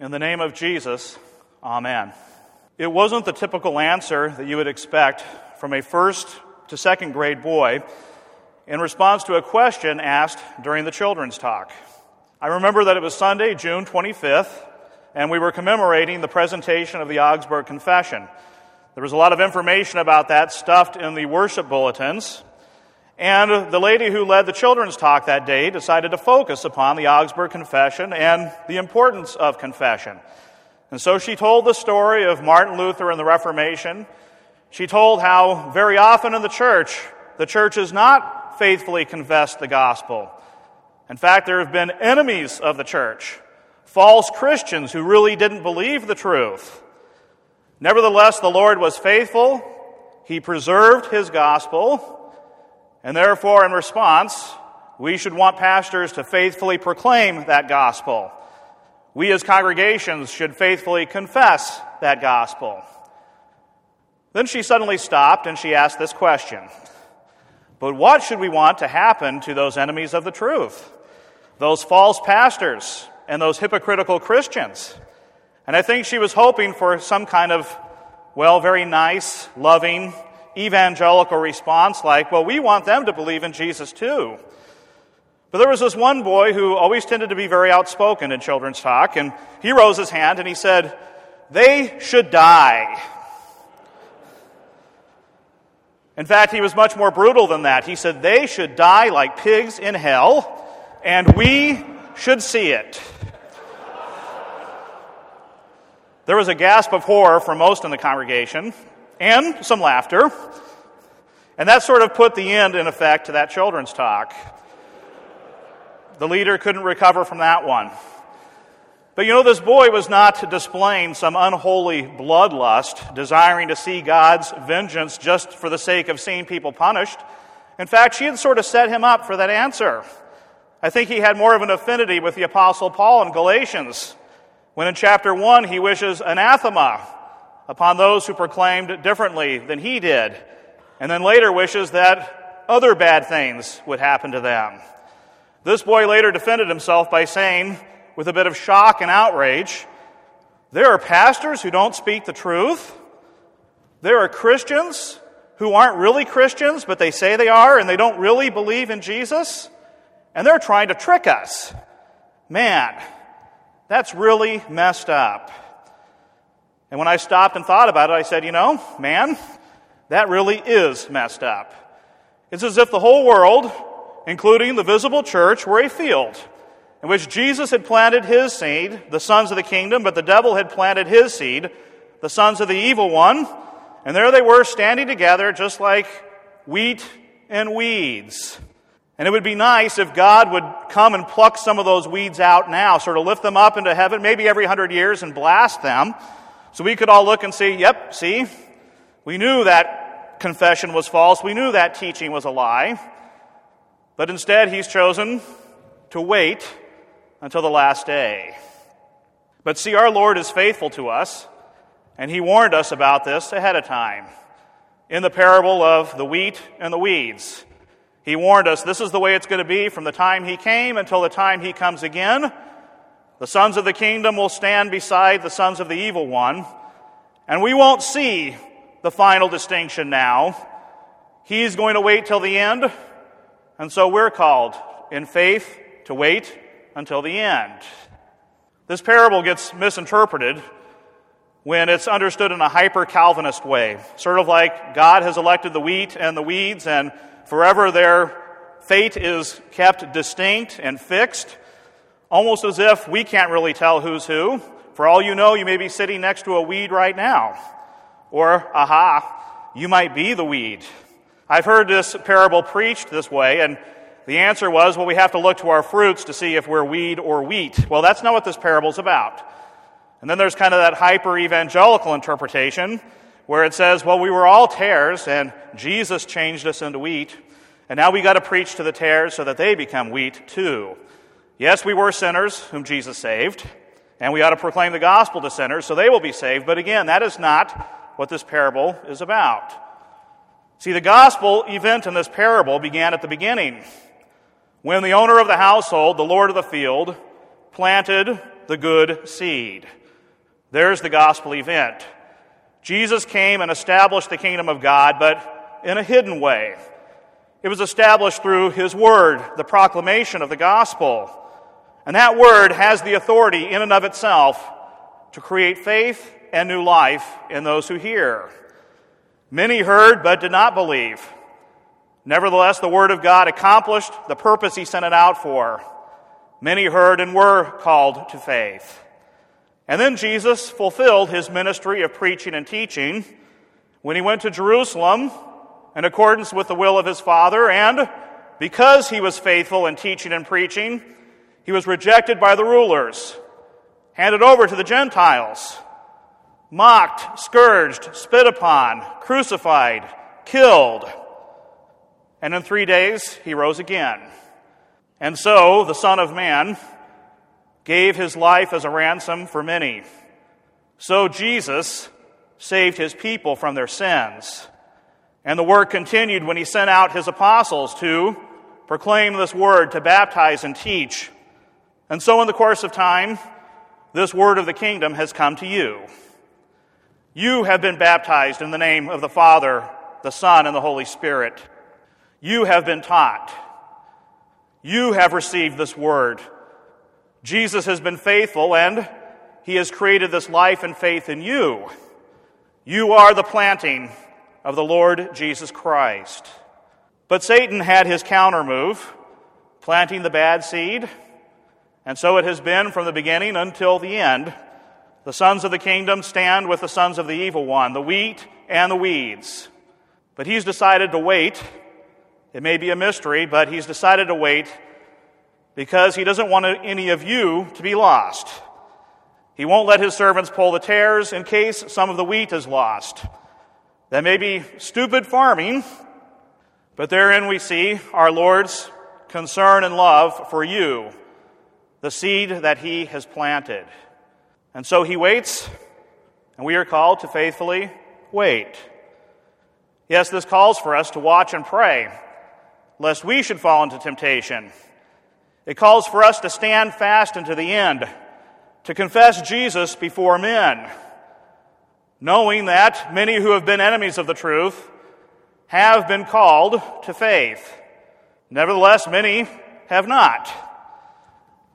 In the name of Jesus, Amen. It wasn't the typical answer that you would expect from a first to second grade boy in response to a question asked during the children's talk. I remember that it was Sunday, June 25th, and we were commemorating the presentation of the Augsburg Confession. There was a lot of information about that stuffed in the worship bulletins. And the lady who led the children's talk that day decided to focus upon the Augsburg Confession and the importance of confession. And so she told the story of Martin Luther and the Reformation. She told how very often in the church, the church has not faithfully confessed the gospel. In fact, there have been enemies of the church, false Christians who really didn't believe the truth. Nevertheless, the Lord was faithful. He preserved his gospel. And therefore, in response, we should want pastors to faithfully proclaim that gospel. We as congregations should faithfully confess that gospel. Then she suddenly stopped and she asked this question But what should we want to happen to those enemies of the truth? Those false pastors and those hypocritical Christians? And I think she was hoping for some kind of, well, very nice, loving, evangelical response like, well, we want them to believe in Jesus too. But there was this one boy who always tended to be very outspoken in children's talk, and he rose his hand and he said, They should die. In fact, he was much more brutal than that. He said, They should die like pigs in hell, and we should see it. There was a gasp of horror from most in the congregation, and some laughter. And that sort of put the end, in effect, to that children's talk. The leader couldn't recover from that one. But you know, this boy was not displaying some unholy bloodlust, desiring to see God's vengeance just for the sake of seeing people punished. In fact, she had sort of set him up for that answer. I think he had more of an affinity with the Apostle Paul in Galatians, when in chapter 1 he wishes anathema upon those who proclaimed differently than he did, and then later wishes that other bad things would happen to them. This boy later defended himself by saying, with a bit of shock and outrage, there are pastors who don't speak the truth. There are Christians who aren't really Christians, but they say they are, and they don't really believe in Jesus. And they're trying to trick us. Man, that's really messed up. And when I stopped and thought about it, I said, you know, man, that really is messed up. It's as if the whole world, including the visible church, were a field in which Jesus had planted his seed, the sons of the kingdom, but the devil had planted his seed, the sons of the evil one. And there they were standing together just like wheat and weeds. And it would be nice if God would come and pluck some of those weeds out now, sort of lift them up into heaven, maybe every hundred years, and blast them. So we could all look and see, yep, see, we knew that confession was false. We knew that teaching was a lie. But instead, he's chosen to wait until the last day. But see, our Lord is faithful to us, and he warned us about this ahead of time. In the parable of the wheat and the weeds, he warned us this is the way it's going to be from the time he came until the time he comes again. The sons of the kingdom will stand beside the sons of the evil one, and we won't see the final distinction now. He's going to wait till the end, and so we're called in faith to wait until the end. This parable gets misinterpreted when it's understood in a hyper Calvinist way, sort of like God has elected the wheat and the weeds, and forever their fate is kept distinct and fixed almost as if we can't really tell who's who. For all you know, you may be sitting next to a weed right now. Or, aha, you might be the weed. I've heard this parable preached this way, and the answer was, well, we have to look to our fruits to see if we're weed or wheat. Well, that's not what this parable's about. And then there's kind of that hyper evangelical interpretation where it says, well, we were all tares, and Jesus changed us into wheat, and now we got to preach to the tares so that they become wheat too. Yes, we were sinners whom Jesus saved, and we ought to proclaim the gospel to sinners so they will be saved. But again, that is not what this parable is about. See, the gospel event in this parable began at the beginning when the owner of the household, the Lord of the field, planted the good seed. There's the gospel event. Jesus came and established the kingdom of God, but in a hidden way. It was established through his word, the proclamation of the gospel. And that word has the authority in and of itself to create faith and new life in those who hear. Many heard but did not believe. Nevertheless, the word of God accomplished the purpose he sent it out for. Many heard and were called to faith. And then Jesus fulfilled his ministry of preaching and teaching when he went to Jerusalem in accordance with the will of his Father, and because he was faithful in teaching and preaching, he was rejected by the rulers, handed over to the Gentiles, mocked, scourged, spit upon, crucified, killed. And in three days he rose again. And so the Son of Man gave his life as a ransom for many. So Jesus saved his people from their sins. And the work continued when he sent out his apostles to proclaim this word, to baptize and teach. And so, in the course of time, this word of the kingdom has come to you. You have been baptized in the name of the Father, the Son, and the Holy Spirit. You have been taught. You have received this word. Jesus has been faithful and he has created this life and faith in you. You are the planting of the Lord Jesus Christ. But Satan had his counter move, planting the bad seed, and so it has been from the beginning until the end. The sons of the kingdom stand with the sons of the evil one, the wheat and the weeds. But he's decided to wait. It may be a mystery, but he's decided to wait because he doesn't want any of you to be lost. He won't let his servants pull the tares in case some of the wheat is lost. That may be stupid farming, but therein we see our Lord's concern and love for you, the seed that he has planted. And so he waits, and we are called to faithfully wait. Yes, this calls for us to watch and pray, lest we should fall into temptation. It calls for us to stand fast unto the end, to confess Jesus before men, knowing that many who have been enemies of the truth have been called to faith. Nevertheless, many have not.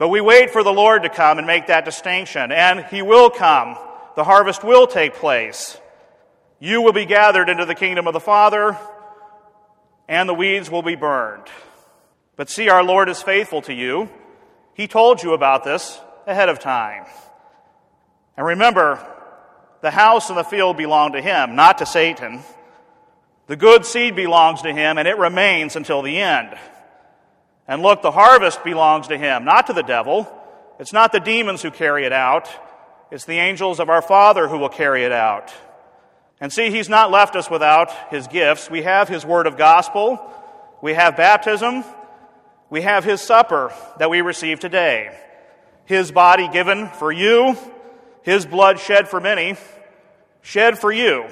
But we wait for the Lord to come and make that distinction, and He will come. The harvest will take place. You will be gathered into the kingdom of the Father, and the weeds will be burned. But see, our Lord is faithful to you. He told you about this ahead of time. And remember, the house and the field belong to Him, not to Satan. The good seed belongs to Him, and it remains until the end. And look, the harvest belongs to Him, not to the devil. It's not the demons who carry it out, it's the angels of our Father who will carry it out. And see, He's not left us without His gifts. We have His word of gospel, we have baptism, we have his supper that we receive today. His body given for you, his blood shed for many, shed for you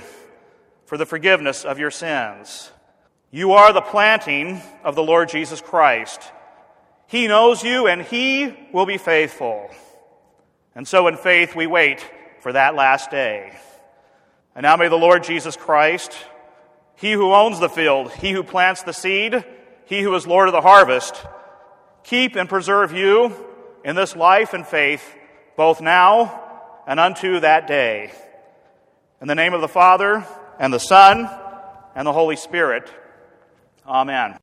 for the forgiveness of your sins. You are the planting of the Lord Jesus Christ. He knows you and he will be faithful. And so in faith we wait for that last day. And now may the Lord Jesus Christ, he who owns the field, he who plants the seed, he who is Lord of the harvest, keep and preserve you in this life and faith, both now and unto that day. In the name of the Father, and the Son, and the Holy Spirit. Amen.